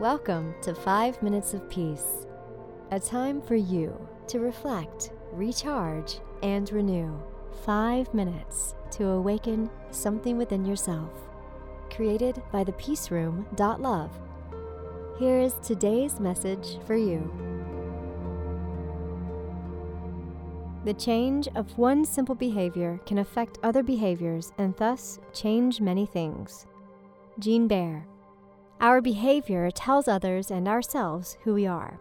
Welcome to 5 Minutes of Peace, a time for you to reflect, recharge, and renew. 5 minutes to awaken something within yourself. Created by the Peace Room. Love. Here is today's message for you. The change of one simple behavior can affect other behaviors and thus change many things. Jean Baer. Our behavior tells others and ourselves who we are.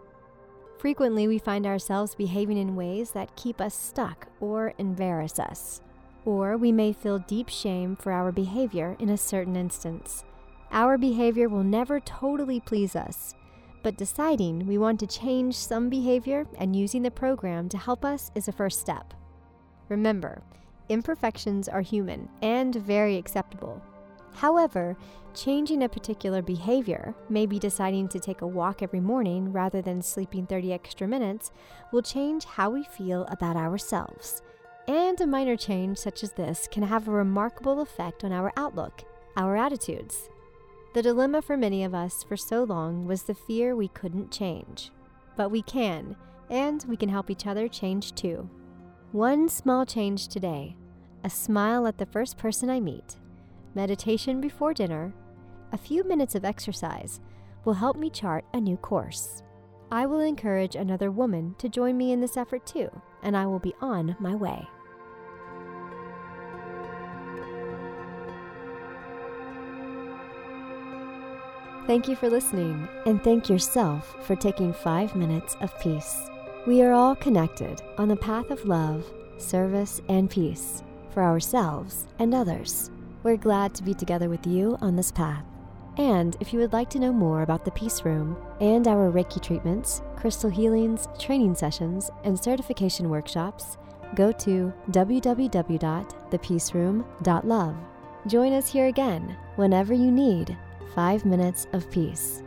Frequently, we find ourselves behaving in ways that keep us stuck or embarrass us. Or we may feel deep shame for our behavior in a certain instance. Our behavior will never totally please us, but deciding we want to change some behavior and using the program to help us is a first step. Remember, imperfections are human and very acceptable. However, changing a particular behavior, maybe deciding to take a walk every morning rather than sleeping 30 extra minutes, will change how we feel about ourselves. And a minor change such as this can have a remarkable effect on our outlook, our attitudes, the dilemma for many of us for so long was the fear we couldn't change. But we can, and we can help each other change too. One small change today a smile at the first person I meet, meditation before dinner, a few minutes of exercise will help me chart a new course. I will encourage another woman to join me in this effort too, and I will be on my way. Thank you for listening, and thank yourself for taking five minutes of peace. We are all connected on the path of love, service, and peace for ourselves and others. We're glad to be together with you on this path. And if you would like to know more about the Peace Room and our Reiki treatments, crystal healings, training sessions, and certification workshops, go to www.thepeaceroom.love. Join us here again whenever you need five minutes of peace.